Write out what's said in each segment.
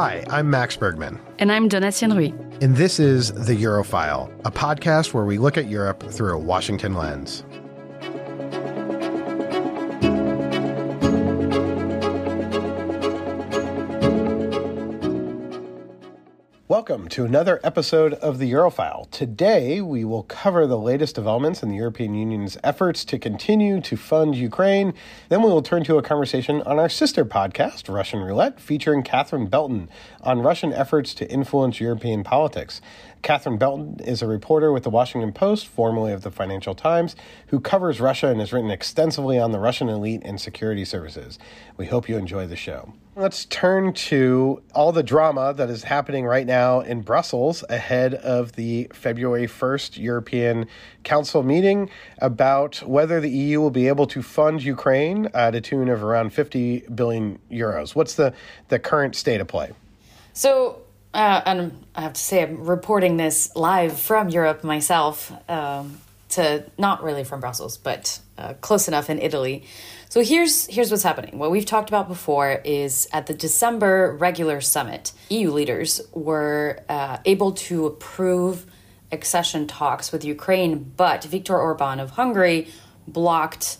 Hi, I'm Max Bergman. And I'm Donatienne Ruy. And this is The Eurofile, a podcast where we look at Europe through a Washington lens. To another episode of the Eurofile. Today, we will cover the latest developments in the European Union's efforts to continue to fund Ukraine. Then we will turn to a conversation on our sister podcast, Russian Roulette, featuring Catherine Belton on Russian efforts to influence European politics. Catherine Belton is a reporter with the Washington Post, formerly of the Financial Times, who covers Russia and has written extensively on the Russian elite and security services. We hope you enjoy the show. Let's turn to all the drama that is happening right now in Brussels ahead of the February 1st European Council meeting about whether the EU will be able to fund Ukraine at a tune of around 50 billion euros. What's the, the current state of play? So, uh, and I have to say, I'm reporting this live from Europe myself, um, to not really from Brussels, but uh, close enough in Italy. So here's here's what's happening. What we've talked about before is at the December regular summit, EU leaders were uh, able to approve accession talks with Ukraine, but Viktor Orban of Hungary blocked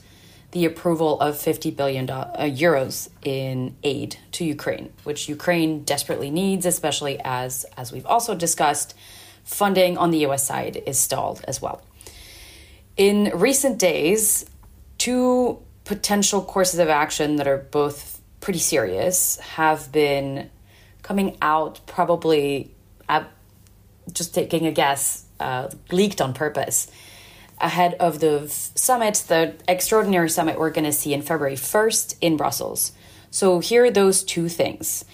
the approval of 50 billion uh, euros in aid to Ukraine, which Ukraine desperately needs, especially as as we've also discussed, funding on the US side is stalled as well. In recent days, two potential courses of action that are both pretty serious have been coming out probably at, just taking a guess uh, leaked on purpose ahead of the summit the extraordinary summit we're going to see in february 1st in brussels. So here are those two things.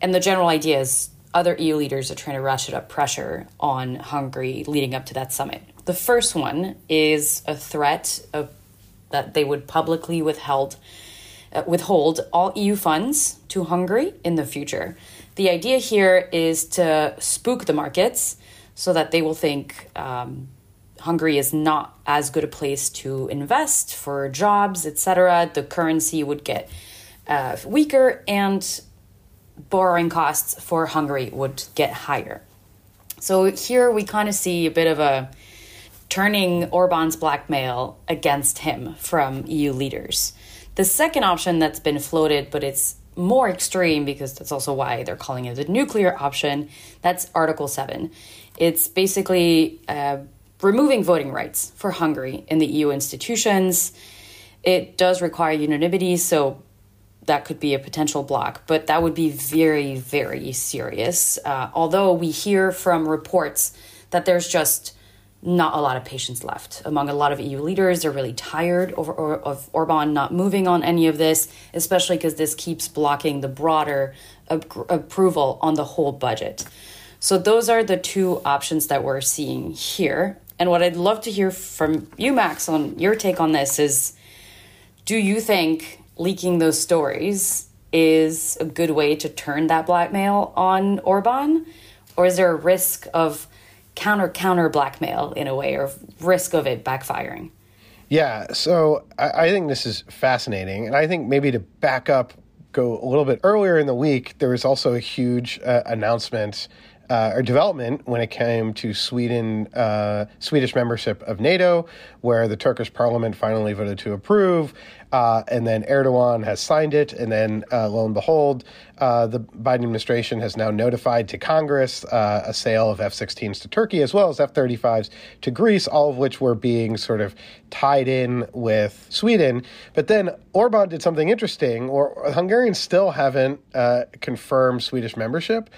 And the general idea is other eu leaders are trying to ratchet up pressure on hungary leading up to that summit. The first one is a threat of that they would publicly withheld uh, withhold all EU funds to Hungary in the future. The idea here is to spook the markets so that they will think um, Hungary is not as good a place to invest for jobs, etc. The currency would get uh, weaker and borrowing costs for Hungary would get higher. So here we kind of see a bit of a turning Orban's blackmail against him from EU leaders. The second option that's been floated, but it's more extreme because that's also why they're calling it the nuclear option, that's Article 7. It's basically uh, removing voting rights for Hungary in the EU institutions. It does require unanimity, so that could be a potential block, but that would be very, very serious. Uh, although we hear from reports that there's just not a lot of patience left among a lot of EU leaders. They're really tired of, of Orban not moving on any of this, especially because this keeps blocking the broader approval on the whole budget. So, those are the two options that we're seeing here. And what I'd love to hear from you, Max, on your take on this is do you think leaking those stories is a good way to turn that blackmail on Orban? Or is there a risk of counter counter blackmail in a way or risk of it backfiring. Yeah, so I, I think this is fascinating, and I think maybe to back up, go a little bit earlier in the week, there was also a huge uh, announcement uh, or development when it came to Sweden, uh, Swedish membership of NATO, where the Turkish parliament finally voted to approve, uh, and then Erdogan has signed it, and then uh, lo and behold, uh, the Biden administration has now notified to Congress uh, a sale of F-16s to Turkey as well as F-35s to Greece, all of which were being sort of tied in with Sweden. But then Orban did something interesting, or Hungarians still haven't confirmed Swedish membership.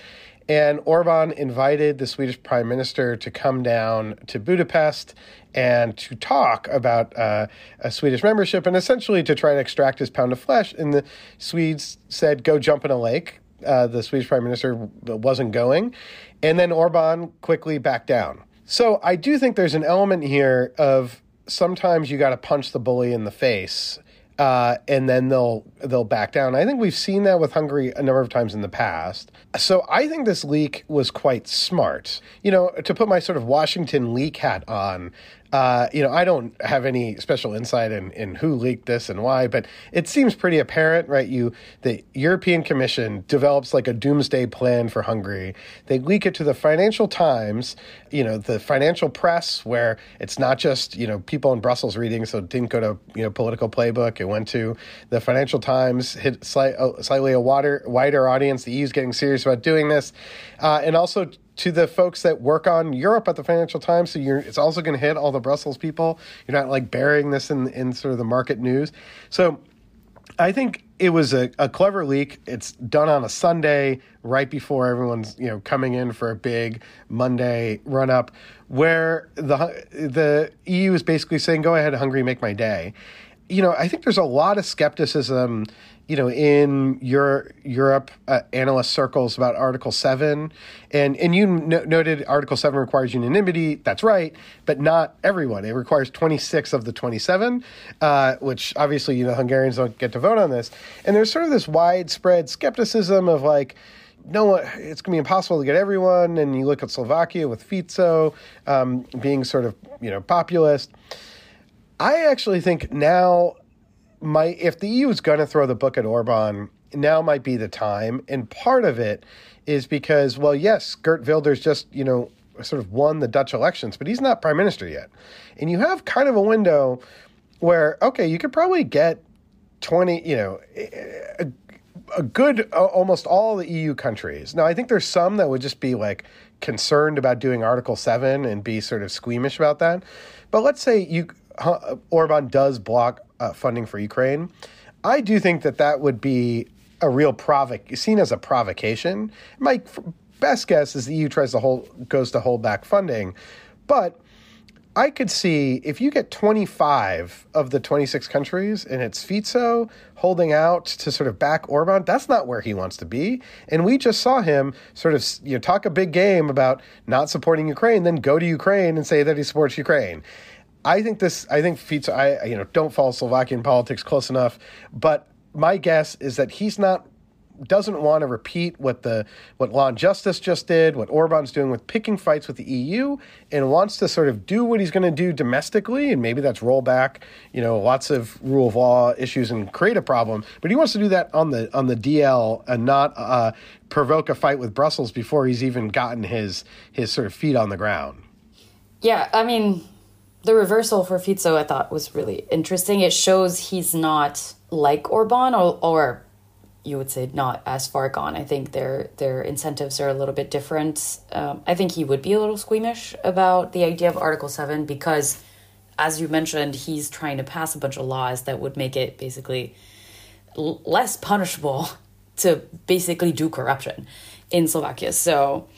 And Orban invited the Swedish prime minister to come down to Budapest and to talk about uh, a Swedish membership and essentially to try to extract his pound of flesh. And the Swedes said, go jump in a lake. Uh, the Swedish prime minister wasn't going. And then Orban quickly backed down. So I do think there's an element here of sometimes you got to punch the bully in the face uh, and then they'll they'll back down. I think we've seen that with Hungary a number of times in the past. So I think this leak was quite smart. You know, to put my sort of Washington leak hat on, Uh, you know, I don't have any special insight in, in who leaked this and why, but it seems pretty apparent, right? You, the European Commission develops like a doomsday plan for Hungary. They leak it to the Financial Times, you know, the financial press, where it's not just you know people in Brussels reading, so it didn't go to you know political playbook. It went to the Financial Times, hit slight, uh, slightly a wider wider audience. The EU's getting serious about doing this, uh, and also to the folks that work on Europe at the Financial Times. So you're, it's also going to hit all the Brussels people. You're not like burying this in in sort of the market news. So I think it was a, a clever leak. It's done on a Sunday, right before everyone's you know coming in for a big Monday run up, where the the EU is basically saying, "Go ahead, Hungary, make my day." You know, I think there's a lot of skepticism you know, in your Europe uh, analyst circles about Article Seven, and and you no- noted Article Seven requires unanimity. That's right, but not everyone. It requires twenty six of the twenty seven, uh, which obviously you know Hungarians don't get to vote on this. And there's sort of this widespread skepticism of like no one, it's going to be impossible to get everyone. And you look at Slovakia with Fico um, being sort of, you know, populist. I actually think now my if the EU is going to throw the book at Orban, now might be the time. And part of it is because, well, yes, Geert Wilders just you know sort of won the Dutch elections, but he's not prime minister yet, and you have kind of a window where okay, you could probably get twenty, you know. A, a good uh, almost all the EU countries. Now, I think there's some that would just be like concerned about doing Article 7 and be sort of squeamish about that. But let's say you Orban does block uh, funding for Ukraine, I do think that that would be a real provoc seen as a provocation. My best guess is the EU tries to hold goes to hold back funding, but I could see if you get 25 of the 26 countries and it's Fico holding out to sort of back Orban, that's not where he wants to be. And we just saw him sort of you know talk a big game about not supporting Ukraine, then go to Ukraine and say that he supports Ukraine. I think this. I think Fico. I you know don't follow Slovakian politics close enough, but my guess is that he's not doesn't want to repeat what the what Law and Justice just did, what Orban's doing with picking fights with the EU, and wants to sort of do what he's going to do domestically, and maybe that's roll back, you know, lots of rule of law issues and create a problem. But he wants to do that on the on the DL and not uh, provoke a fight with Brussels before he's even gotten his his sort of feet on the ground. Yeah, I mean, the reversal for Fico I thought was really interesting. It shows he's not like Orban or, or you would say not as far gone. I think their their incentives are a little bit different. Um, I think he would be a little squeamish about the idea of Article Seven because, as you mentioned, he's trying to pass a bunch of laws that would make it basically l- less punishable to basically do corruption in Slovakia. So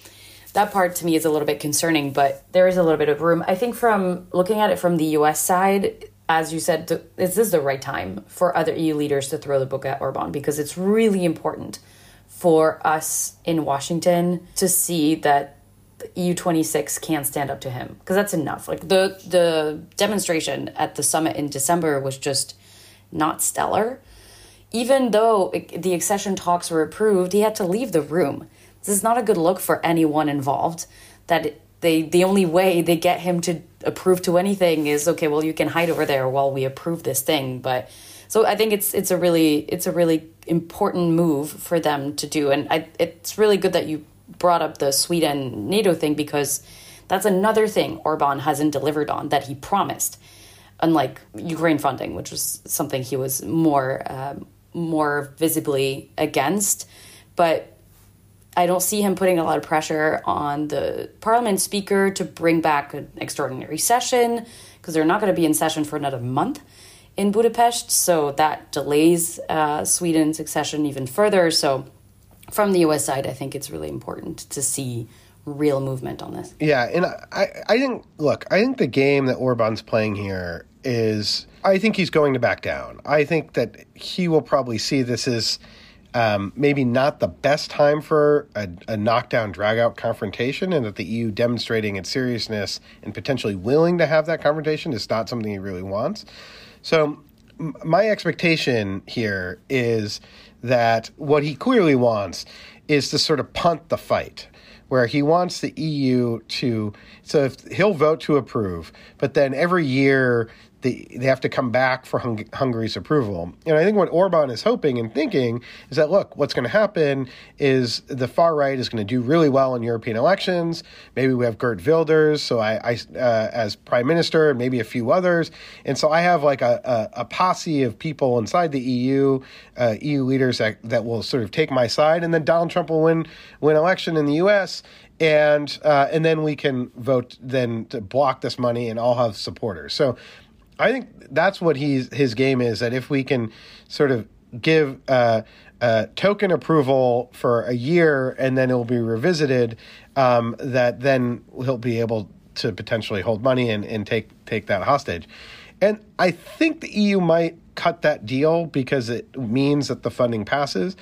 that part to me is a little bit concerning, but there is a little bit of room. I think from looking at it from the US side, as you said, this is the right time for other EU leaders to throw the book at Orban? Because it's really important for us in Washington to see that EU 26 can't stand up to him because that's enough. Like the the demonstration at the summit in December was just not stellar. Even though the accession talks were approved, he had to leave the room. This is not a good look for anyone involved. That they the only way they get him to approve to anything is okay. Well, you can hide over there while we approve this thing. But so I think it's it's a really it's a really important move for them to do, and I, it's really good that you brought up the Sweden NATO thing because that's another thing Orban hasn't delivered on that he promised. Unlike Ukraine funding, which was something he was more uh, more visibly against, but I don't see him putting a lot of pressure on the parliament speaker to bring back an extraordinary session because they're not going to be in session for another month in Budapest. So that delays uh, Sweden's accession even further. So, from the US side, I think it's really important to see real movement on this. Yeah. And I, I think, look, I think the game that Orban's playing here is, I think he's going to back down. I think that he will probably see this as um, maybe not the best time for a, a knockdown, drag-out confrontation, and that the EU demonstrating its seriousness and potentially willing to have that confrontation is not something he really wants. So, m- my expectation here is that what he clearly wants is to sort of punt the fight where he wants the EU to. So if he'll vote to approve, but then every year they, they have to come back for hung- Hungary's approval. And I think what Orban is hoping and thinking is that, look, what's going to happen is the far right is going to do really well in European elections. Maybe we have Geert Wilders, so I, I uh, as prime minister, maybe a few others. And so I have like a, a, a posse of people inside the EU, uh, EU leaders that, that will sort of take my side. And then Donald Trump will win, win election in the U.S and uh, and then we can vote then to block this money and all have supporters. So I think that's what he's his game is. That if we can sort of give uh, uh, token approval for a year and then it will be revisited, um, that then he'll be able to potentially hold money and, and take take that hostage. And I think the EU might cut that deal because it means that the funding passes.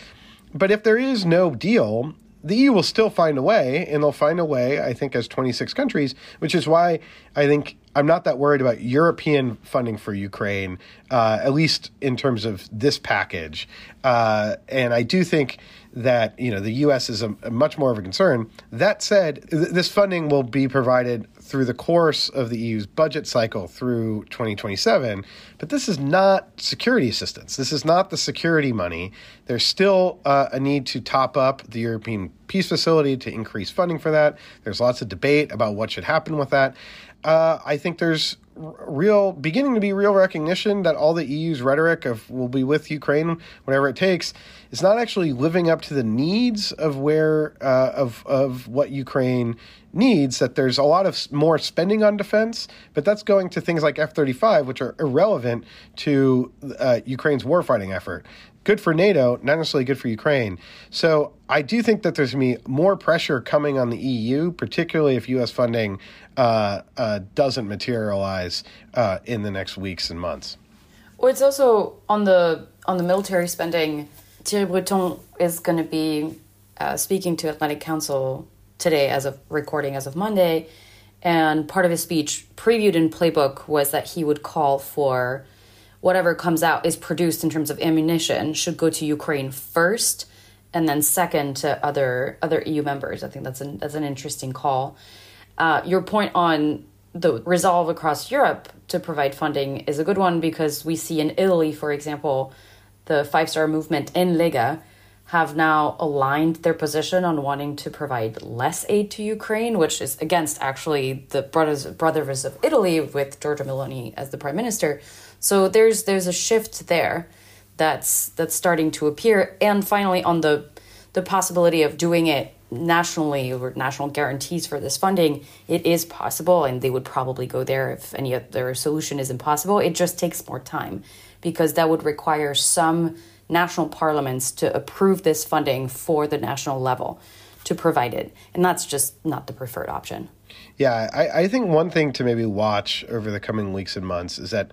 But if there is no deal, the EU will still find a way, and they'll find a way, I think, as 26 countries, which is why I think I'm not that worried about European funding for Ukraine, uh, at least in terms of this package. Uh, and I do think that you know the U.S. is a, a much more of a concern. That said, th- this funding will be provided through the course of the EU's budget cycle through 2027. But this is not security assistance. This is not the security money. There's still uh, a need to top up the European Peace Facility to increase funding for that. There's lots of debate about what should happen with that uh, I think there's real beginning to be real recognition that all the EU's rhetoric of "we'll be with Ukraine whatever it takes" is not actually living up to the needs of where uh, of of what Ukraine needs. That there's a lot of more spending on defense, but that's going to things like F-35, which are irrelevant to uh, Ukraine's warfighting effort good for NATO, not necessarily good for Ukraine. So I do think that there's going to be more pressure coming on the EU, particularly if U.S. funding uh, uh, doesn't materialize uh, in the next weeks and months. Well, it's also on the on the military spending. Thierry Breton is going to be uh, speaking to Atlantic Council today, as of recording, as of Monday, and part of his speech, previewed in Playbook, was that he would call for whatever comes out is produced in terms of ammunition should go to Ukraine first and then second to other other EU members. I think that's an that's an interesting call. Uh, your point on the resolve across Europe to provide funding is a good one because we see in Italy, for example, the Five Star Movement in Lega have now aligned their position on wanting to provide less aid to Ukraine, which is against actually the brothers brothers of Italy with Giorgia Meloni as the prime minister. So there's there's a shift there that's that's starting to appear. And finally, on the the possibility of doing it nationally or national guarantees for this funding, it is possible, and they would probably go there if any other solution is impossible. It just takes more time because that would require some national parliaments to approve this funding for the national level to provide it. And that's just not the preferred option. Yeah, I, I think one thing to maybe watch over the coming weeks and months is that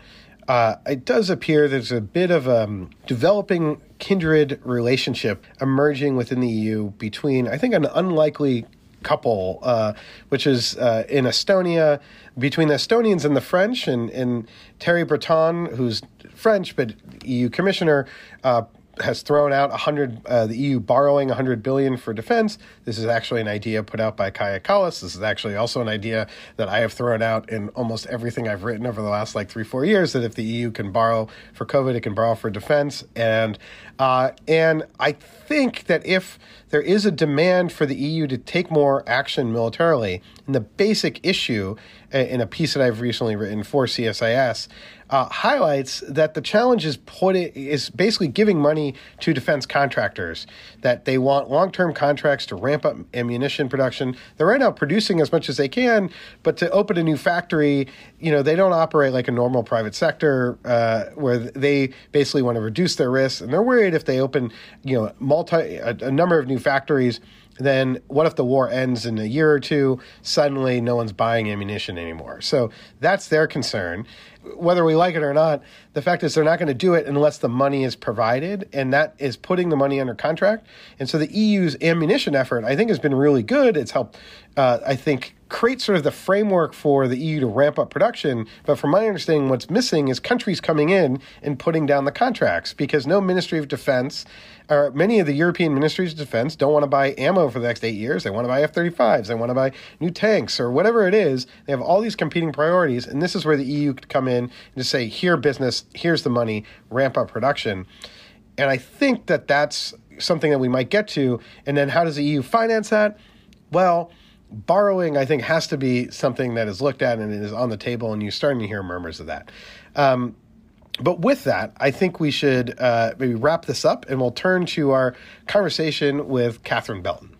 uh, it does appear there's a bit of a um, developing kindred relationship emerging within the EU between, I think, an unlikely couple, uh, which is uh, in Estonia, between the Estonians and the French, and, and Thierry Breton, who's French but EU commissioner, uh, has thrown out 100 uh, the EU borrowing 100 billion for defense. This is actually an idea put out by Kaja Kallas. This is actually also an idea that I have thrown out in almost everything I've written over the last like three four years. That if the EU can borrow for COVID, it can borrow for defense, and uh, and I think that if there is a demand for the EU to take more action militarily, and the basic issue uh, in a piece that I've recently written for CSIS uh, highlights that the challenge is put is basically giving money to defense contractors that they want long term contracts to ramp up ammunition production. They're right now producing as much as they can, but to open a new factory, you know, they don't operate like a normal private sector uh, where they basically want to reduce their risks, and they're worried if they open, you know, multi a, a number of new factories then what if the war ends in a year or two? Suddenly, no one's buying ammunition anymore. So that's their concern. Whether we like it or not, the fact is they're not going to do it unless the money is provided, and that is putting the money under contract. And so the EU's ammunition effort, I think, has been really good. It's helped, uh, I think, create sort of the framework for the EU to ramp up production. But from my understanding, what's missing is countries coming in and putting down the contracts because no Ministry of Defense or many of the European ministries of defense don't want to buy ammo for the next eight years. They want to buy F 35s, they want to buy new tanks or whatever it is. They have all these competing priorities. And this is where the EU could come in and just say, here, business, here's the money, ramp up production. And I think that that's something that we might get to. And then how does the EU finance that? Well, borrowing, I think, has to be something that is looked at and is on the table, and you're starting to hear murmurs of that. Um, but with that, I think we should uh, maybe wrap this up and we'll turn to our conversation with Catherine Belton.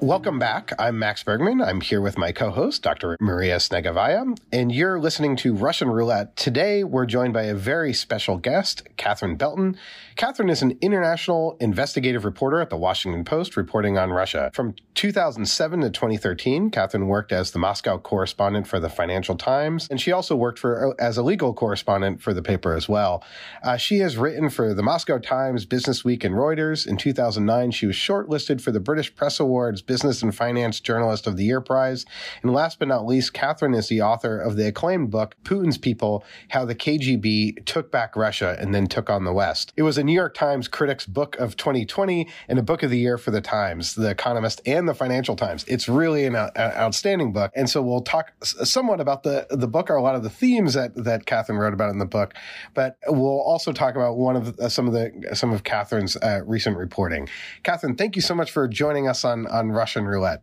Welcome back. I'm Max Bergman. I'm here with my co host, Dr. Maria Snegovaya, and you're listening to Russian Roulette. Today, we're joined by a very special guest, Catherine Belton. Catherine is an international investigative reporter at the Washington Post, reporting on Russia. From 2007 to 2013, Catherine worked as the Moscow correspondent for the Financial Times, and she also worked for as a legal correspondent for the paper as well. Uh, she has written for the Moscow Times, Business Week, and Reuters. In 2009, she was shortlisted for the British Press Awards Business and Finance Journalist of the Year Prize. And last but not least, Catherine is the author of the acclaimed book, Putin's People How the KGB Took Back Russia and Then Took on the West. It was a New York Times Critics Book of 2020 and a Book of the Year for the Times, The Economist, and the Financial Times. It's really an, an outstanding book. And so we'll talk somewhat about the, the book or a lot of the themes that, that Catherine wrote about in the book, but we'll also talk about one of uh, some of the some of Catherine's uh, recent reporting. Catherine, thank you so much for joining us on on Russian Roulette.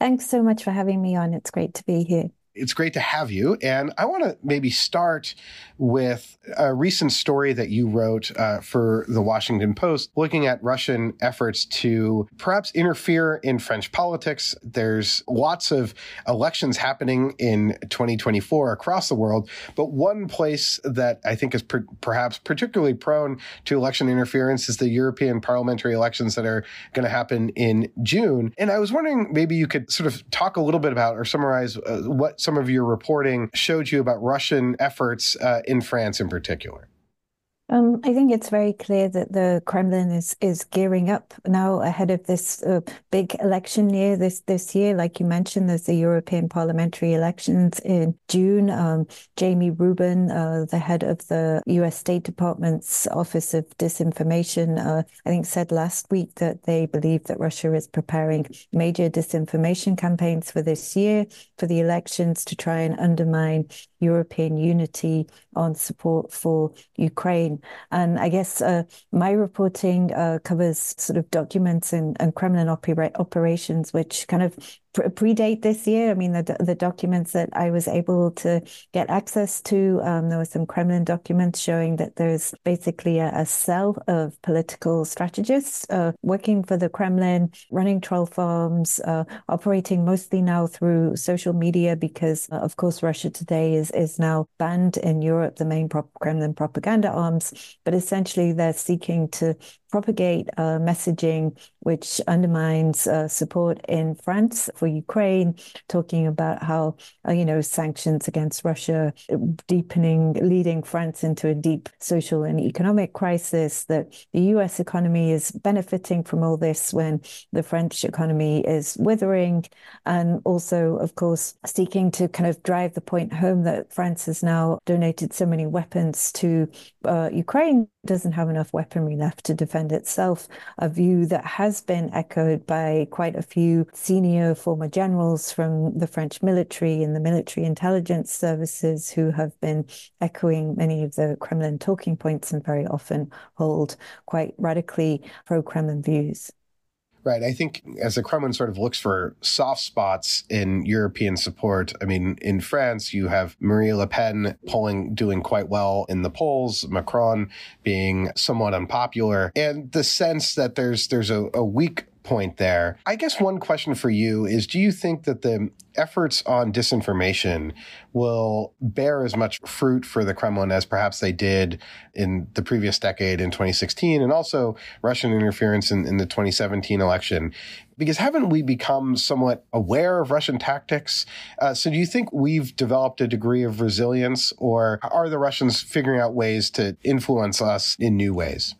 Thanks so much for having me on. It's great to be here it's great to have you. And I want to maybe start with a recent story that you wrote uh, for the Washington Post, looking at Russian efforts to perhaps interfere in French politics. There's lots of elections happening in 2024 across the world, but one place that I think is per- perhaps particularly prone to election interference is the European parliamentary elections that are going to happen in June. And I was wondering maybe you could sort of talk a little bit about or summarize uh, what some of your reporting showed you about Russian efforts uh, in France in particular? Um, I think it's very clear that the Kremlin is is gearing up now ahead of this uh, big election year this this year. Like you mentioned, there's the European parliamentary elections in June. Um, Jamie Rubin, uh, the head of the U.S. State Department's Office of Disinformation, uh, I think said last week that they believe that Russia is preparing major disinformation campaigns for this year for the elections to try and undermine European unity on support for Ukraine. And I guess uh, my reporting uh, covers sort of documents and, and Kremlin opera- operations, which kind of predate this year. I mean, the the documents that I was able to get access to, um, there were some Kremlin documents showing that there's basically a, a cell of political strategists uh, working for the Kremlin, running troll farms, uh, operating mostly now through social media because, uh, of course, Russia today is is now banned in Europe, the main Kremlin propaganda arms. But essentially, they're seeking to propagate uh, messaging which undermines uh, support in France for Ukraine, talking about how, uh, you know, sanctions against Russia deepening, leading France into a deep social and economic crisis, that the US economy is benefiting from all this when the French economy is withering. And also, of course, seeking to kind of drive the point home that France has now donated so many weapons to uh, Ukraine doesn't have enough weaponry left to defend itself, a view that has been echoed by quite a few senior former generals from the French military and the military intelligence services who have been echoing many of the Kremlin talking points and very often hold quite radically pro Kremlin views. Right. I think as the Kremlin sort of looks for soft spots in European support, I mean, in France, you have Marie Le Pen polling, doing quite well in the polls, Macron being somewhat unpopular, and the sense that there's, there's a, a weak point there. I guess one question for you is do you think that the efforts on disinformation will bear as much fruit for the Kremlin as perhaps they did in the previous decade in 2016 and also Russian interference in, in the 2017 election? Because haven't we become somewhat aware of Russian tactics? Uh, so do you think we've developed a degree of resilience or are the Russians figuring out ways to influence us in new ways?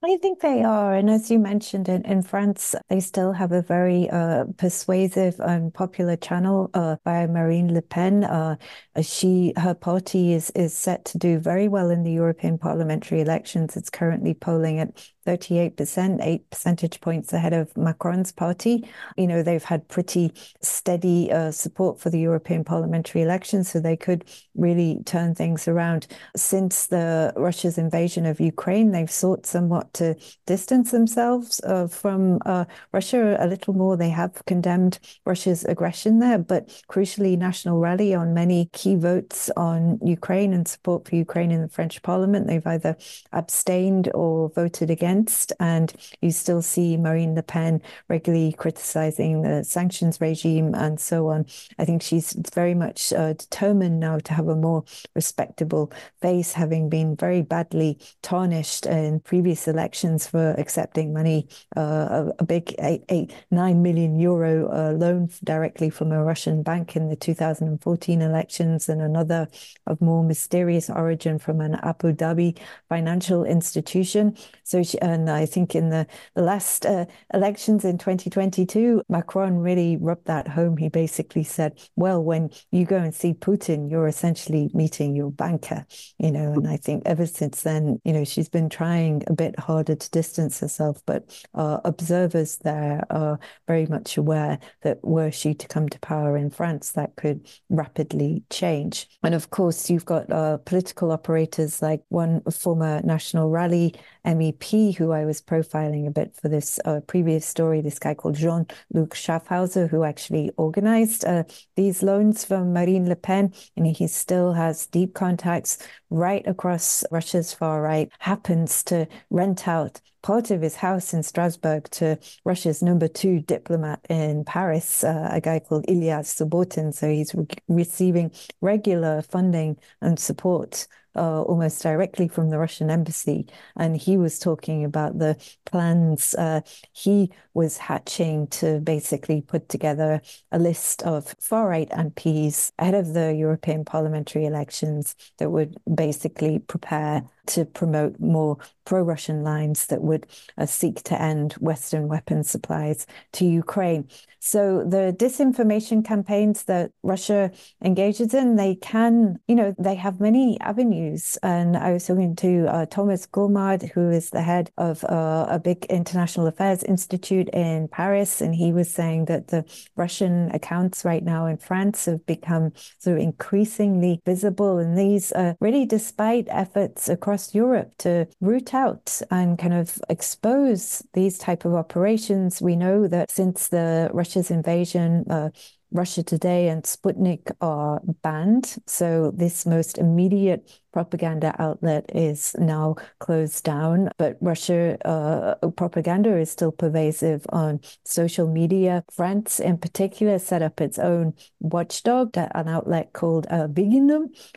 I think they are. And as you mentioned, in, in France, they still have a very uh, persuasive and popular channel uh, by Marine Le Pen. Uh, she, her party is, is set to do very well in the European parliamentary elections. It's currently polling at 38%, eight percentage points ahead of Macron's party. You know, they've had pretty steady uh, support for the European parliamentary elections, so they could really turn things around. Since the Russia's invasion of Ukraine, they've sought somewhat to distance themselves uh, from uh, Russia a little more. They have condemned Russia's aggression there, but crucially, National Rally on many key votes on Ukraine and support for Ukraine in the French parliament, they've either abstained or voted against against. And you still see Marine Le Pen regularly criticizing the sanctions regime and so on. I think she's very much uh, determined now to have a more respectable face, having been very badly tarnished in previous elections for accepting money, uh, a, a, big eight, eight, nine million euro uh, loan directly from a Russian bank in the 2014 elections, and another of more mysterious origin from an Abu Dhabi financial institution. So she, and I think in the, the last uh, elections in 2022, Macron really rubbed that home. He basically said, well, when you go and see Putin, you're essentially meeting your banker, you know, and I think ever since then, you know, she's been trying a bit harder to distance herself, but uh, observers there are very much aware that were she to come to power in France, that could rapidly change. And of course, you've got uh, political operators like one former National Rally MEP who I was profiling a bit for this uh, previous story, this guy called Jean Luc Schaffhauser, who actually organized uh, these loans for Marine Le Pen. And he still has deep contacts right across Russia's far right, happens to rent out part of his house in Strasbourg to Russia's number two diplomat in Paris, uh, a guy called Ilya Subotin. So he's re- receiving regular funding and support uh, almost directly from the Russian embassy. And he was talking about the plans uh, he was hatching to basically put together a list of far right MPs ahead of the European parliamentary elections that would basically prepare to promote more pro Russian lines that would uh, seek to end Western weapons supplies to Ukraine. So the disinformation campaigns that Russia engages in, they can, you know, they have many avenues. And I was talking to uh, Thomas Gomart, who is the head of uh, a big international affairs institute in Paris. And he was saying that the Russian accounts right now in France have become sort of increasingly visible. And these, really, despite efforts across Europe to root out and kind of expose these type of operations. We know that since the Russia's invasion, uh, Russia Today and Sputnik are banned. So this most immediate propaganda outlet is now closed down, but Russia uh, propaganda is still pervasive on social media. France, in particular, set up its own watchdog, an outlet called uh,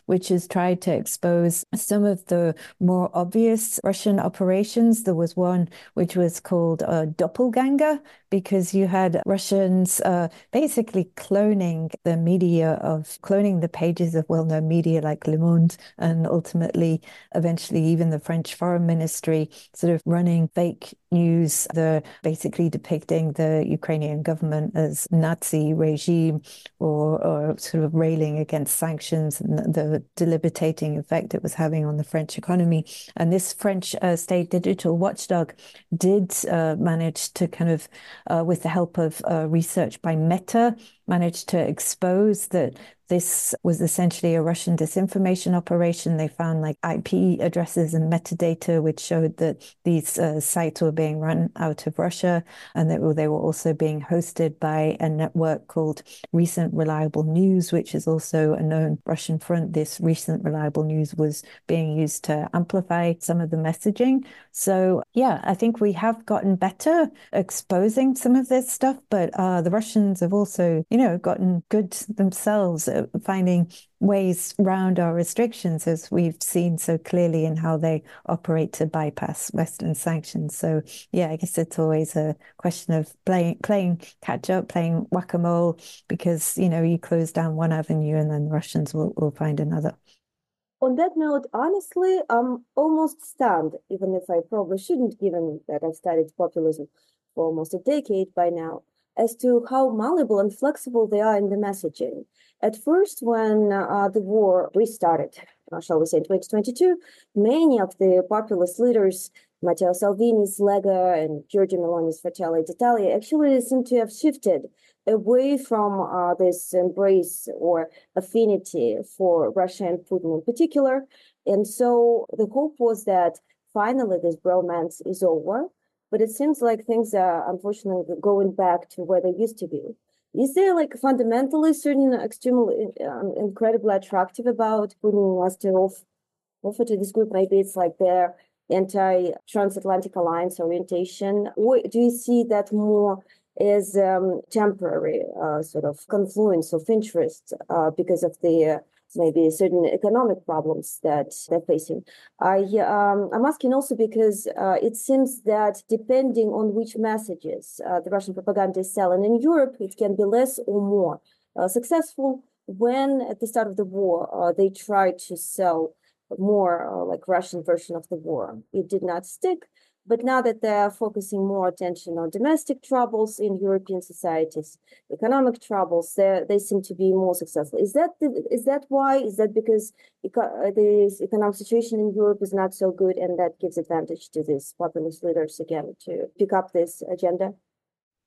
which has tried to expose some of the more obvious Russian operations. There was one which was called uh, Doppelganger, because you had Russians uh, basically cloning the media of cloning the pages of well-known media like Le Monde and ultimately, eventually, even the French Foreign Ministry sort of running fake news, the basically depicting the Ukrainian government as Nazi regime or, or sort of railing against sanctions and the debilitating effect it was having on the French economy. And this French uh, state digital watchdog did uh, manage to kind of, uh, with the help of uh, research by Meta, managed to expose that this was essentially a Russian disinformation operation. They found like IP addresses and metadata, which showed that these uh, sites were being run out of Russia and that they were also being hosted by a network called Recent Reliable News, which is also a known Russian front. This Recent Reliable News was being used to amplify some of the messaging. So, yeah, I think we have gotten better exposing some of this stuff, but uh, the Russians have also, you know, gotten good themselves at finding ways round our restrictions, as we've seen so clearly in how they operate to bypass Western sanctions. So, yeah, I guess it's always a question of playing playing catch up, playing whack a mole, because you know you close down one avenue and then the Russians will, will find another. On that note, honestly, I'm almost stunned, even if I probably shouldn't, given that I've studied populism for almost a decade by now, as to how malleable and flexible they are in the messaging. At first, when uh, the war restarted, uh, shall we say, in 2022, many of the populist leaders, Matteo Salvini's Lega and Giorgia Meloni's Fratelli d'Italia, actually seem to have shifted away from uh, this embrace or affinity for Russia and Putin in particular. And so the hope was that finally this bromance is over but it seems like things are unfortunately going back to where they used to be. Is there like fundamentally certain extremely um, incredibly attractive about Putin wants to offer to this group? Maybe it's like their anti-transatlantic alliance orientation. Or do you see that more as um, temporary uh, sort of confluence of interests uh, because of the uh, maybe certain economic problems that they're facing. I, um, I'm asking also because uh, it seems that depending on which messages uh, the Russian propaganda is selling in Europe, it can be less or more uh, successful when at the start of the war uh, they tried to sell more uh, like Russian version of the war. It did not stick. But now that they're focusing more attention on domestic troubles in European societies, economic troubles, they seem to be more successful. Is that the, is that why? Is that because eco- uh, the economic situation in Europe is not so good, and that gives advantage to these populist leaders again to pick up this agenda?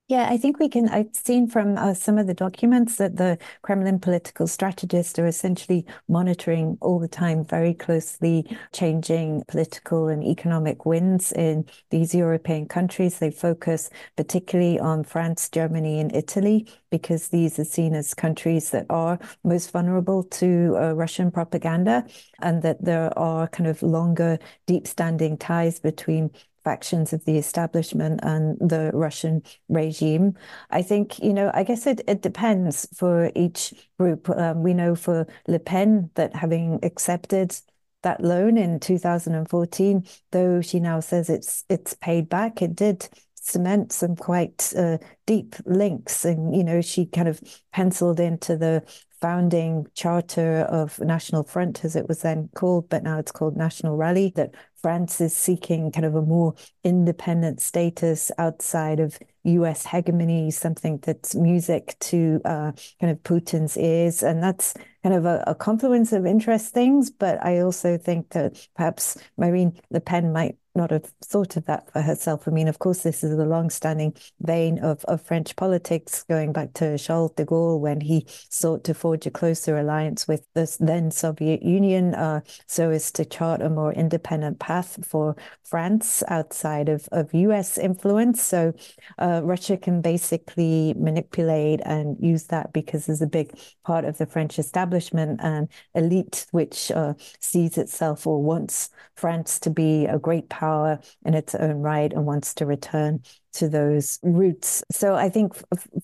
Yeah, I think we can. I've seen from uh, some of the documents that the Kremlin political strategists are essentially monitoring all the time, very closely changing political and economic winds in these European countries. They focus particularly on France, Germany, and Italy because these are seen as countries that are most vulnerable to uh, Russian propaganda and that there are kind of longer, deep standing ties between factions of the establishment and the Russian regime. I think, you know, I guess it, it depends for each group. Um, we know for Le Pen that having accepted that loan in 2014, though she now says it's it's paid back, it did cement some quite uh, deep links. And, you know, she kind of penciled into the founding charter of National Front, as it was then called, but now it's called National Rally, that France is seeking kind of a more independent status outside of US hegemony, something that's music to uh, kind of Putin's ears. And that's kind of a, a, confluence of interest things. But I also think that perhaps Marine Le Pen might not have thought of that for herself. I mean, of course, this is a long-standing vein of, of French politics, going back to Charles de Gaulle when he sought to forge a closer alliance with the then Soviet Union, uh, so as to chart a more independent path for France outside of, of U.S. influence. So uh, Russia can basically manipulate and use that because there's a big part of the French establishment and elite which uh, sees itself or wants France to be a great power in its own right and wants to return to those roots. So I think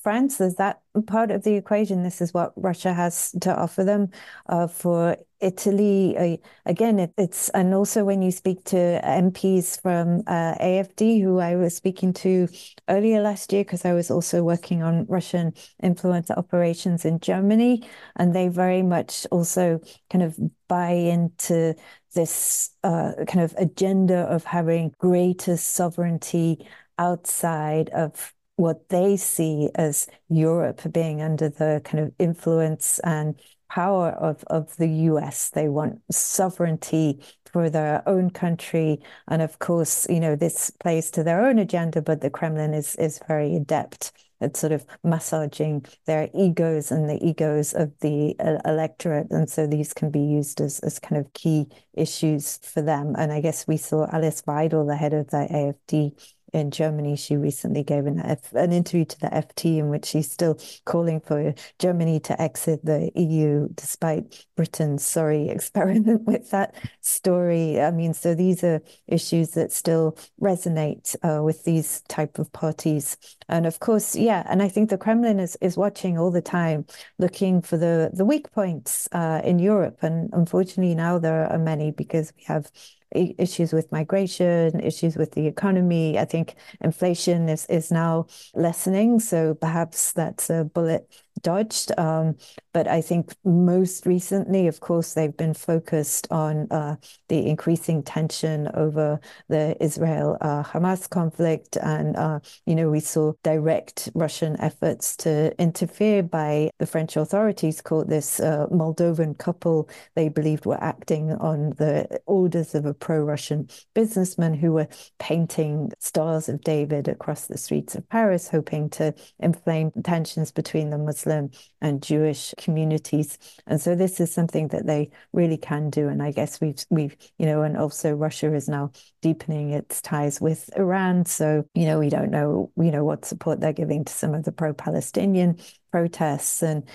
France is that part of the equation. This is what Russia has to offer them. Uh, for Italy, uh, again, it, it's and also when you speak to MPs from uh, AFD, who I was speaking to earlier last year, because I was also working on Russian influence operations in Germany, and they very much also kind of buy into this uh, kind of agenda of having greater sovereignty outside of what they see as Europe being under the kind of influence and power of, of the US. They want sovereignty for their own country. And of course, you know, this plays to their own agenda, but the Kremlin is, is very adept at sort of massaging their egos and the egos of the uh, electorate. And so these can be used as, as kind of key issues for them. And I guess we saw Alice Weidel, the head of the AFD, in Germany. She recently gave an, F, an interview to the FT in which she's still calling for Germany to exit the EU despite Britain's sorry experiment with that story. I mean, so these are issues that still resonate uh, with these type of parties. And of course, yeah, and I think the Kremlin is, is watching all the time, looking for the, the weak points uh, in Europe. And unfortunately, now there are many because we have issues with migration, issues with the economy. I think inflation is, is now lessening. So perhaps that's a bullet dodged. Um, but I think most recently, of course, they've been focused on uh, the increasing tension over the Israel uh, Hamas conflict. And, uh, you know, we saw direct Russian efforts to interfere by the French authorities, caught this uh, Moldovan couple they believed were acting on the orders of a pro Russian businessman who were painting stars of David across the streets of Paris, hoping to inflame tensions between the Muslim and Jewish communities. And so this is something that they really can do. And I guess we've we've you know, and also Russia is now deepening its ties with Iran. So you know, we don't know you know what support they're giving to some of the pro-Palestinian protests. And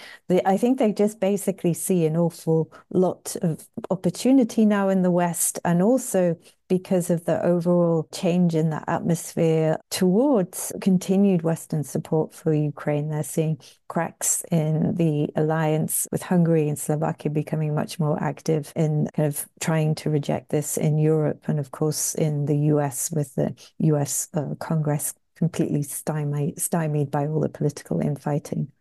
I think they just basically see an awful lot of opportunity now in the West and also because of the overall change in the atmosphere towards continued Western support for Ukraine. They're seeing cracks in the alliance with Hungary and Slovakia becoming much more active in kind of trying to reject this in Europe and, of course, in the US with the US uh, Congress completely stymied, stymied by all the political infighting.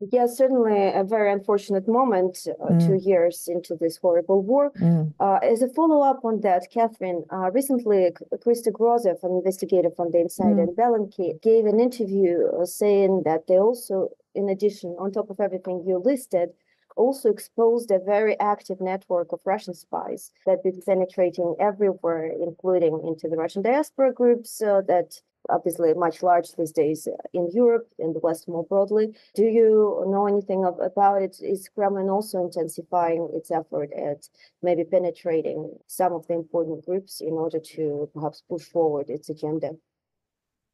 Yes, certainly a very unfortunate moment uh, mm. two years into this horrible war. Mm. Uh, as a follow up on that, Catherine, uh, recently Christo Grozev, an investigator from the Inside mm. and Bellingcat, gave an interview uh, saying that they also, in addition, on top of everything you listed, also exposed a very active network of Russian spies that been penetrating everywhere, including into the Russian diaspora groups uh, that obviously much larger these days in Europe and the West more broadly. Do you know anything of, about it? Is Kremlin also intensifying its effort at maybe penetrating some of the important groups in order to perhaps push forward its agenda?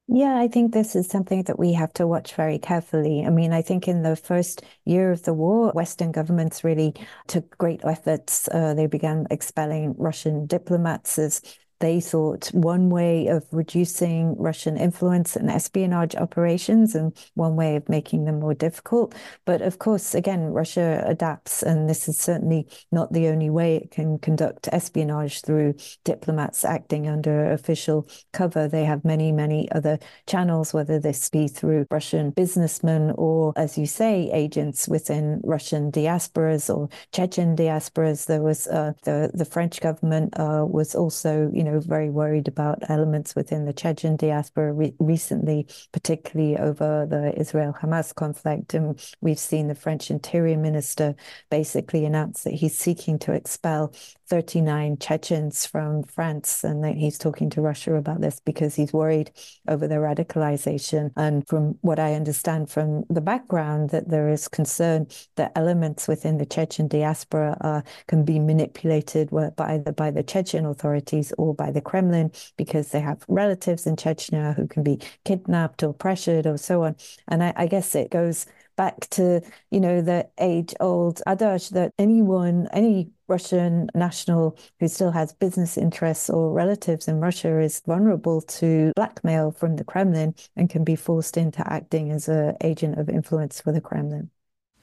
Yeah, I think this is something that we have to watch very carefully. I mean, I think in the first year of the war, Western governments really took great efforts. Uh, they began expelling Russian diplomats as they thought one way of reducing Russian influence and espionage operations and one way of making them more difficult. But of course, again, Russia adapts, and this is certainly not the only way it can conduct espionage through diplomats acting under official cover. They have many, many other channels, whether this be through Russian businessmen or, as you say, agents within Russian diasporas or Chechen diasporas. There was uh, the the French government uh, was also, you know, very worried about elements within the Chechen diaspora re- recently, particularly over the Israel Hamas conflict. And we've seen the French interior minister basically announce that he's seeking to expel 39 Chechens from France, and that he's talking to Russia about this because he's worried over their radicalization. And from what I understand from the background, that there is concern that elements within the Chechen diaspora are, can be manipulated by either by the Chechen authorities or by the Kremlin because they have relatives in Chechnya who can be kidnapped or pressured or so on. And I, I guess it goes back to you know the age old adage that anyone any Russian national who still has business interests or relatives in Russia is vulnerable to blackmail from the Kremlin and can be forced into acting as an agent of influence for the Kremlin.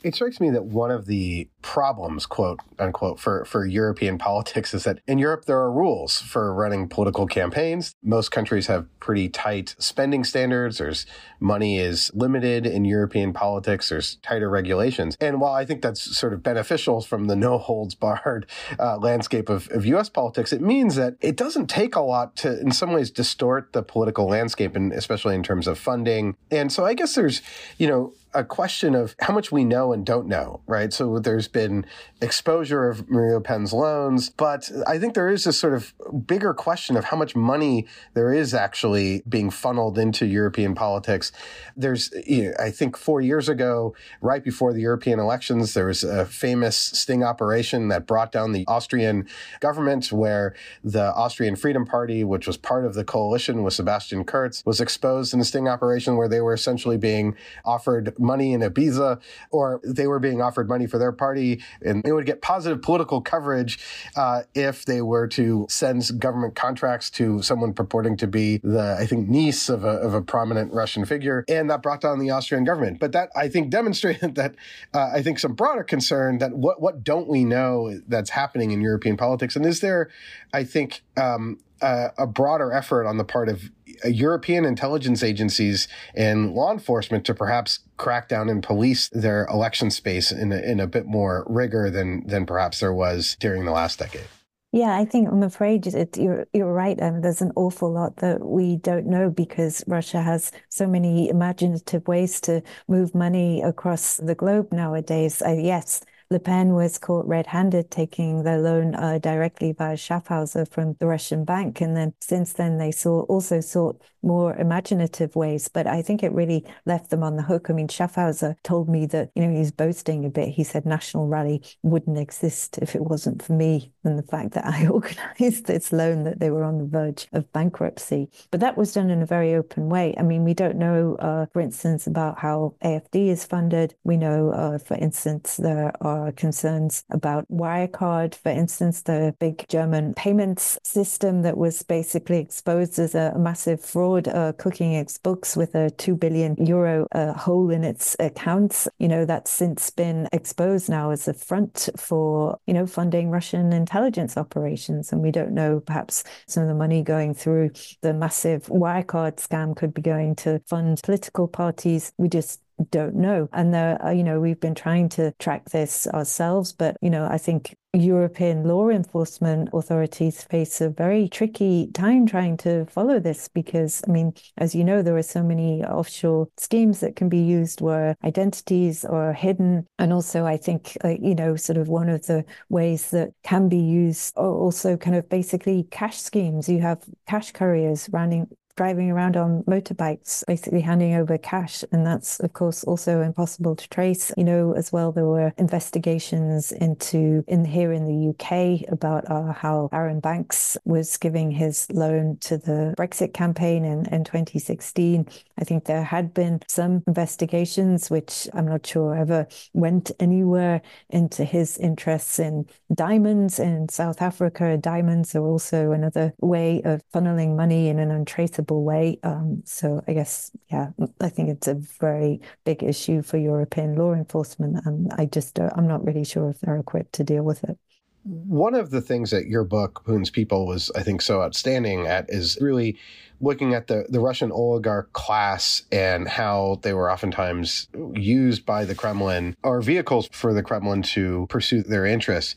It strikes me that one of the problems, quote unquote, for, for European politics is that in Europe there are rules for running political campaigns. Most countries have pretty tight spending standards. There's money is limited in European politics. There's tighter regulations. And while I think that's sort of beneficial from the no holds barred uh, landscape of, of US politics, it means that it doesn't take a lot to, in some ways, distort the political landscape, and especially in terms of funding. And so I guess there's, you know, a question of how much we know and don't know, right? So there's been exposure of Marine Le Pen's loans, but I think there is this sort of bigger question of how much money there is actually being funneled into European politics. There's, you know, I think four years ago, right before the European elections, there was a famous sting operation that brought down the Austrian government where the Austrian Freedom Party, which was part of the coalition with Sebastian Kurz, was exposed in a sting operation where they were essentially being offered money in Ibiza, or they were being offered money for their party, and they would get positive political coverage uh, if they were to send government contracts to someone purporting to be the, I think, niece of a, of a prominent Russian figure, and that brought down the Austrian government. But that I think demonstrated that uh, I think some broader concern that what what don't we know that's happening in European politics, and is there, I think. Um, a, a broader effort on the part of uh, European intelligence agencies and law enforcement to perhaps crack down and police their election space in a, in a bit more rigor than than perhaps there was during the last decade. Yeah, I think I'm afraid it, you're you're right. Um, there's an awful lot that we don't know because Russia has so many imaginative ways to move money across the globe nowadays. Uh, yes, Le Pen was caught red-handed taking the loan uh, directly via Schaffhauser from the Russian bank, and then since then they saw also sought more imaginative ways. But I think it really left them on the hook. I mean, Schaffhauser told me that you know he's boasting a bit. He said National Rally wouldn't exist if it wasn't for me and the fact that I organised this loan that they were on the verge of bankruptcy. But that was done in a very open way. I mean, we don't know, uh, for instance, about how AFD is funded. We know, uh, for instance, there are concerns about Wirecard, for instance, the big German payments system that was basically exposed as a massive fraud, uh, cooking its books with a 2 billion euro uh, hole in its accounts. You know, that's since been exposed now as a front for, you know, funding Russian intelligence operations. And we don't know, perhaps some of the money going through the massive Wirecard scam could be going to fund political parties. We just don't know. And there, you know, we've been trying to track this ourselves, but you know, I think European law enforcement authorities face a very tricky time trying to follow this because, I mean, as you know, there are so many offshore schemes that can be used where identities are hidden. And also, I think, uh, you know, sort of one of the ways that can be used are also kind of basically cash schemes. You have cash couriers running driving around on motorbikes, basically handing over cash. And that's, of course, also impossible to trace. You know, as well, there were investigations into in here in the UK about uh, how Arron Banks was giving his loan to the Brexit campaign in, in 2016. I think there had been some investigations, which I'm not sure ever went anywhere into his interests in diamonds in South Africa. Diamonds are also another way of funneling money in an untraceable way. Um, so I guess, yeah, I think it's a very big issue for European law enforcement, and I just I'm not really sure if they're equipped to deal with it. One of the things that your book, Putin's People, was, I think, so outstanding at is really looking at the, the Russian oligarch class and how they were oftentimes used by the Kremlin or vehicles for the Kremlin to pursue their interests.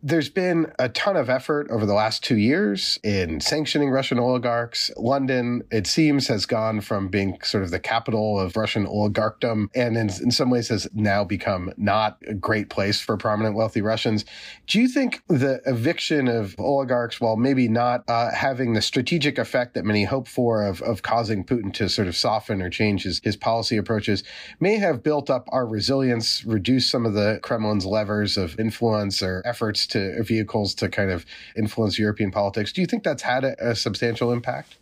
There's been a ton of effort over the last two years in sanctioning Russian oligarchs. London, it seems, has gone from being sort of the capital of Russian oligarchdom and in, in some ways has now become not a great place for prominent wealthy Russians. Do you think the eviction of oligarchs, while maybe not uh, having the strategic effect that many hope for of, of causing Putin to sort of soften or change his, his policy approaches, may have built up our resilience, reduced some of the Kremlin's levers of influence or efforts to vehicles to kind of influence European politics. Do you think that's had a, a substantial impact?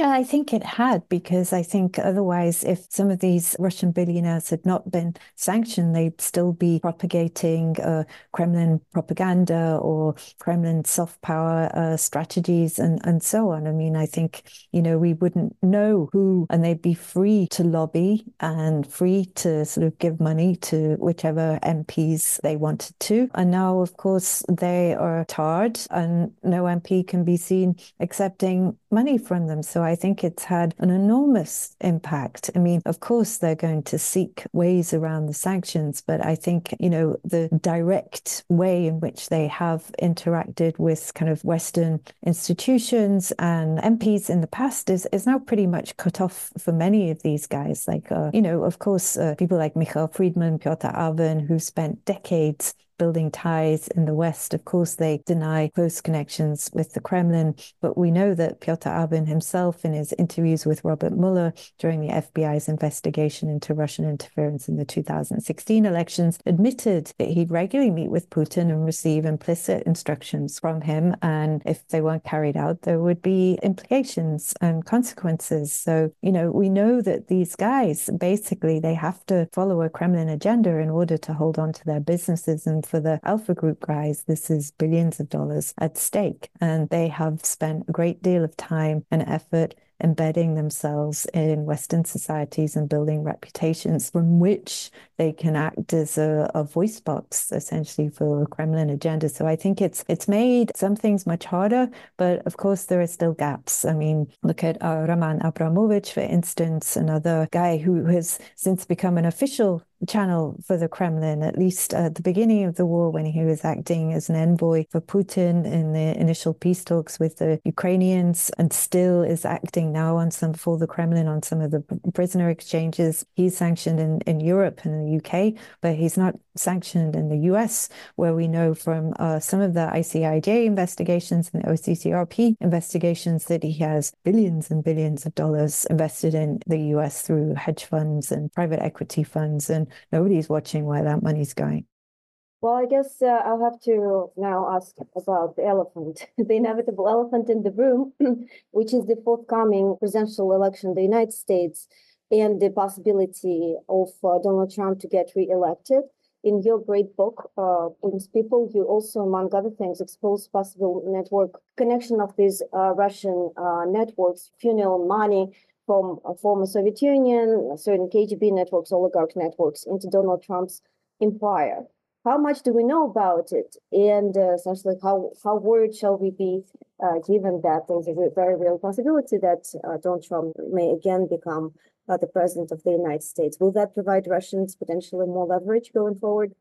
Yeah, I think it had because I think otherwise, if some of these Russian billionaires had not been sanctioned, they'd still be propagating uh, Kremlin propaganda or Kremlin soft power uh, strategies and, and so on. I mean, I think, you know, we wouldn't know who, and they'd be free to lobby and free to sort of give money to whichever MPs they wanted to. And now, of course, they are tarred and no MP can be seen accepting money from them. So I think it's had an enormous impact. I mean, of course, they're going to seek ways around the sanctions, but I think, you know, the direct way in which they have interacted with kind of Western institutions and MPs in the past is, is now pretty much cut off for many of these guys. Like, uh, you know, of course, uh, people like Michael Fridman, Piotr Aven, who spent decades building ties in the West. Of course, they deny close connections with the Kremlin, but we know that Piotr Aven himself, in his interviews with Robert Mueller during the FBI's investigation into Russian interference in the 2016 elections, admitted that he'd regularly meet with Putin and receive implicit instructions from him. And if they weren't carried out, there would be implications and consequences. So, you know, we know that these guys basically they have to follow a Kremlin agenda in order to hold on to their businesses and for the Alfa Group guys, this is billions of dollars at stake. And they have spent a great deal of time and effort embedding themselves in Western societies and building reputations from which they can act as a, a, voice box essentially for Kremlin agenda. So I think it's it's made some things much harder, but of course there are still gaps. I mean, look at uh, Roman Abramovich, for instance, another guy who has since become an official channel for the Kremlin, at least at the beginning of the war when he was acting as an envoy for Putin in the initial peace talks with the Ukrainians, and still is acting now on some for the Kremlin on some of the prisoner exchanges. He's sanctioned in, in Europe and the UK, but he's not sanctioned in the US, where we know from uh, some of the ICIJ investigations and the OCCRP investigations that he has billions and billions of dollars invested in the US through hedge funds and private equity funds and nobody's watching where that money's going. Well, I guess uh, I'll have to now ask about the elephant, the inevitable elephant in the room, which is the forthcoming presidential election in the United States and the possibility of uh, Donald Trump to get reelected. In your great book, uh, People, you also, among other things, expose possible network connection of these uh, Russian uh, networks, funnel money from a former Soviet Union, certain KGB networks, oligarch networks into Donald Trump's empire. How much do we know about it? And uh, essentially, how, how worried shall we be uh, given that there's a very real possibility that uh, Donald Trump may again become uh, Uh, the president of the United States? Will that provide Russians potentially more leverage going forward?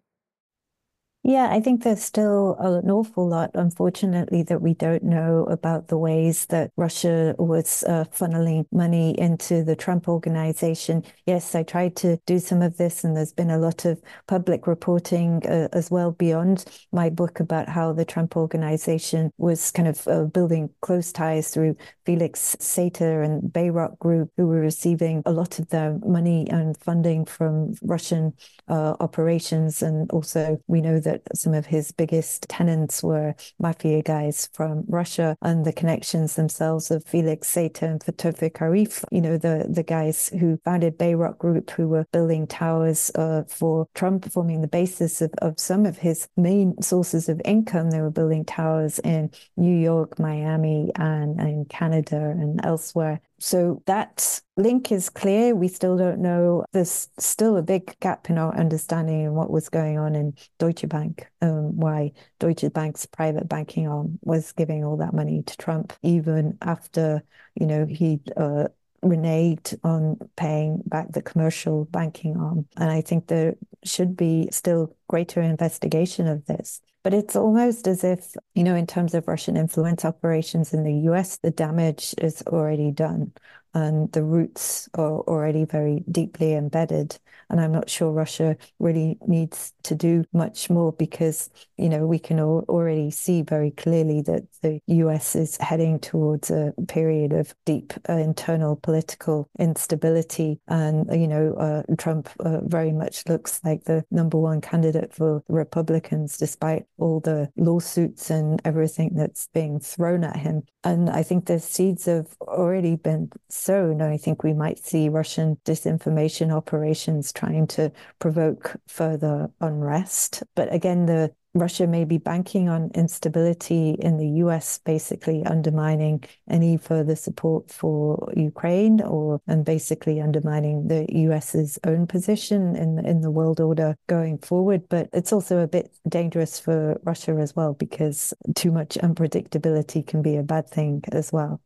Yeah, I think there's still an awful lot, unfortunately, that we don't know about the ways that Russia was uh, funneling money into the Trump organization. Yes, I tried to do some of this, and there's been a lot of public reporting uh, as well beyond my book about how the Trump organization was kind of uh, building close ties through Felix Sater and Bayrock Group, who were receiving a lot of their money and funding from Russian uh, operations. And also, we know that some of his biggest tenants were mafia guys from Russia and the connections themselves of Felix Sater and Tofik Arif, you know, the, the guys who founded Bayrock Group, who were building towers uh, for Trump, forming the basis of, of some of his main sources of income. They were building towers in New York, Miami, and, and Canada and elsewhere. So that link is clear. We still don't know. There's still a big gap in our understanding of what was going on in Deutsche Bank, um, why Deutsche Bank's private banking arm was giving all that money to Trump, even after, you know, he uh, reneged on paying back the commercial banking arm. And I think there should be still greater investigation of this. But it's almost as if, you know, in terms of Russian influence operations in the US, the damage is already done and the roots are already very deeply embedded. And I'm not sure Russia really needs to do much more because, you know, we can already see very clearly that the US is heading towards a period of deep uh, internal political instability. And, you know, uh, Trump uh, very much looks like the number one candidate for Republicans, despite all the lawsuits and everything that's being thrown at him. And I think the seeds have already been sown. I think we might see Russian disinformation operations trying to provoke further unrest. But again, the Russia may be banking on instability in the US, basically undermining any further support for Ukraine, or and basically undermining the US's own position in in the world order going forward. But it's also a bit dangerous for Russia as well because too much unpredictability can be a bad thing as well.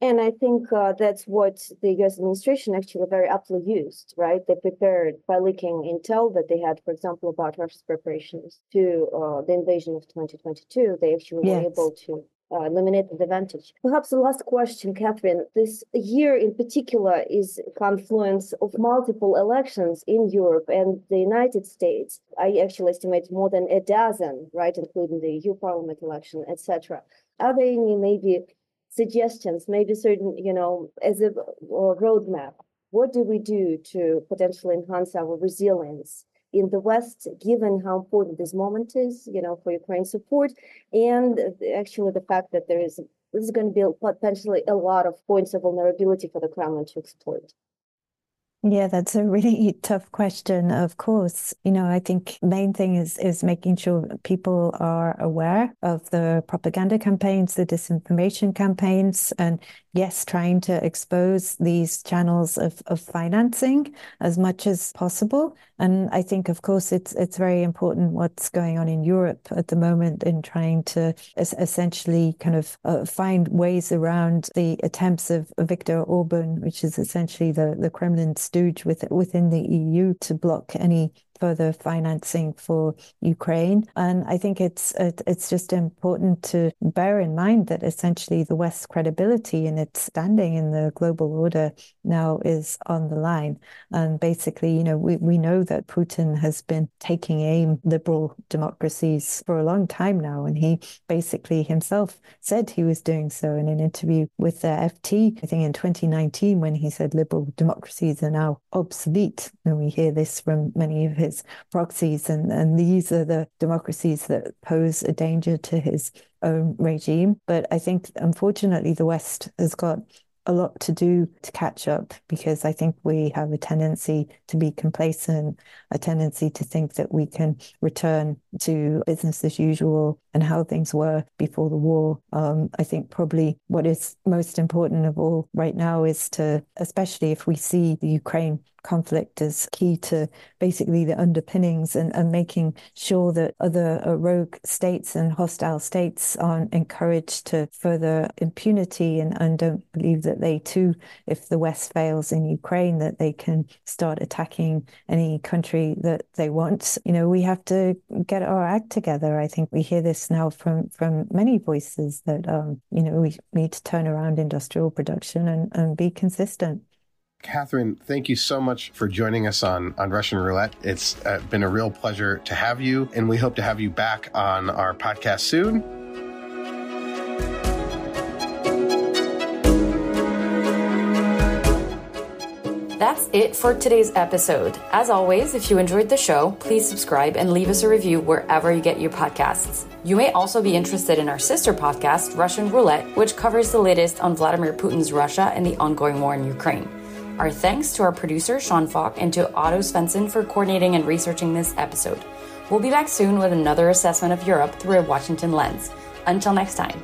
And I think uh, that's what the US administration actually very aptly used, right? They prepared by leaking intel that they had, for example, about Russia's preparations to uh, the invasion of 2022. They actually yes. were able to uh, eliminate the advantage. Perhaps the last question, Catherine. This year in particular is a confluence of multiple elections in Europe and the United States. I actually estimate more than a dozen, right, including the EU Parliament election, etc. Are there any maybe suggestions, maybe certain, you know, as a roadmap. What do we do to potentially enhance our resilience in the West, given how important this moment is, you know, for Ukraine support, and actually the fact that there is this is going to be potentially a lot of points of vulnerability for the Kremlin to exploit. Yeah, that's a really tough question. Of course, you know, I think main thing is is making sure people are aware of the propaganda campaigns, the disinformation campaigns, and yes, trying to expose these channels of, of financing as much as possible. And I think, of course, it's it's very important what's going on in Europe at the moment in trying to es- essentially kind of uh, find ways around the attempts of Viktor Orban, which is essentially the the Kremlin stooge with, within the EU, to block any further financing for Ukraine. And I think it's it's just important to bear in mind that essentially the West's credibility and its standing in the global order now is on the line. And basically, you know, we, we know that Putin has been taking aim liberal democracies for a long time now. And he basically himself said he was doing so in an interview with the FT, I think in 2019, when he said liberal democracies are now obsolete. And we hear this from many of his his proxies, and, and these are the democracies that pose a danger to his own regime. But I think, unfortunately, the West has got a lot to do to catch up because I think we have a tendency to be complacent, a tendency to think that we can return to business as usual and how things were before the war. Um, I think probably what is most important of all right now is to, especially if we see the Ukraine conflict as key to basically the underpinnings and, and making sure that other uh, rogue states and hostile states aren't encouraged to further impunity and, and don't believe that they too, if the West fails in Ukraine, that they can start attacking any country that they want. You know, we have to get our act together. I think we hear this now from from many voices that um, you know we need to turn around industrial production and, and be consistent. Catherine, thank you so much for joining us on, on Russian Roulette. It's uh, been a real pleasure to have you, and we hope to have you back on our podcast soon. That's it for today's episode. As always, if you enjoyed the show, please subscribe and leave us a review wherever you get your podcasts. You may also be interested in our sister podcast, Russian Roulette, which covers the latest on Vladimir Putin's Russia and the ongoing war in Ukraine. Our thanks to our producer, Sean Falk, and to Otto Svensson for coordinating and researching this episode. We'll be back soon with another assessment of Europe through a Washington lens. Until next time.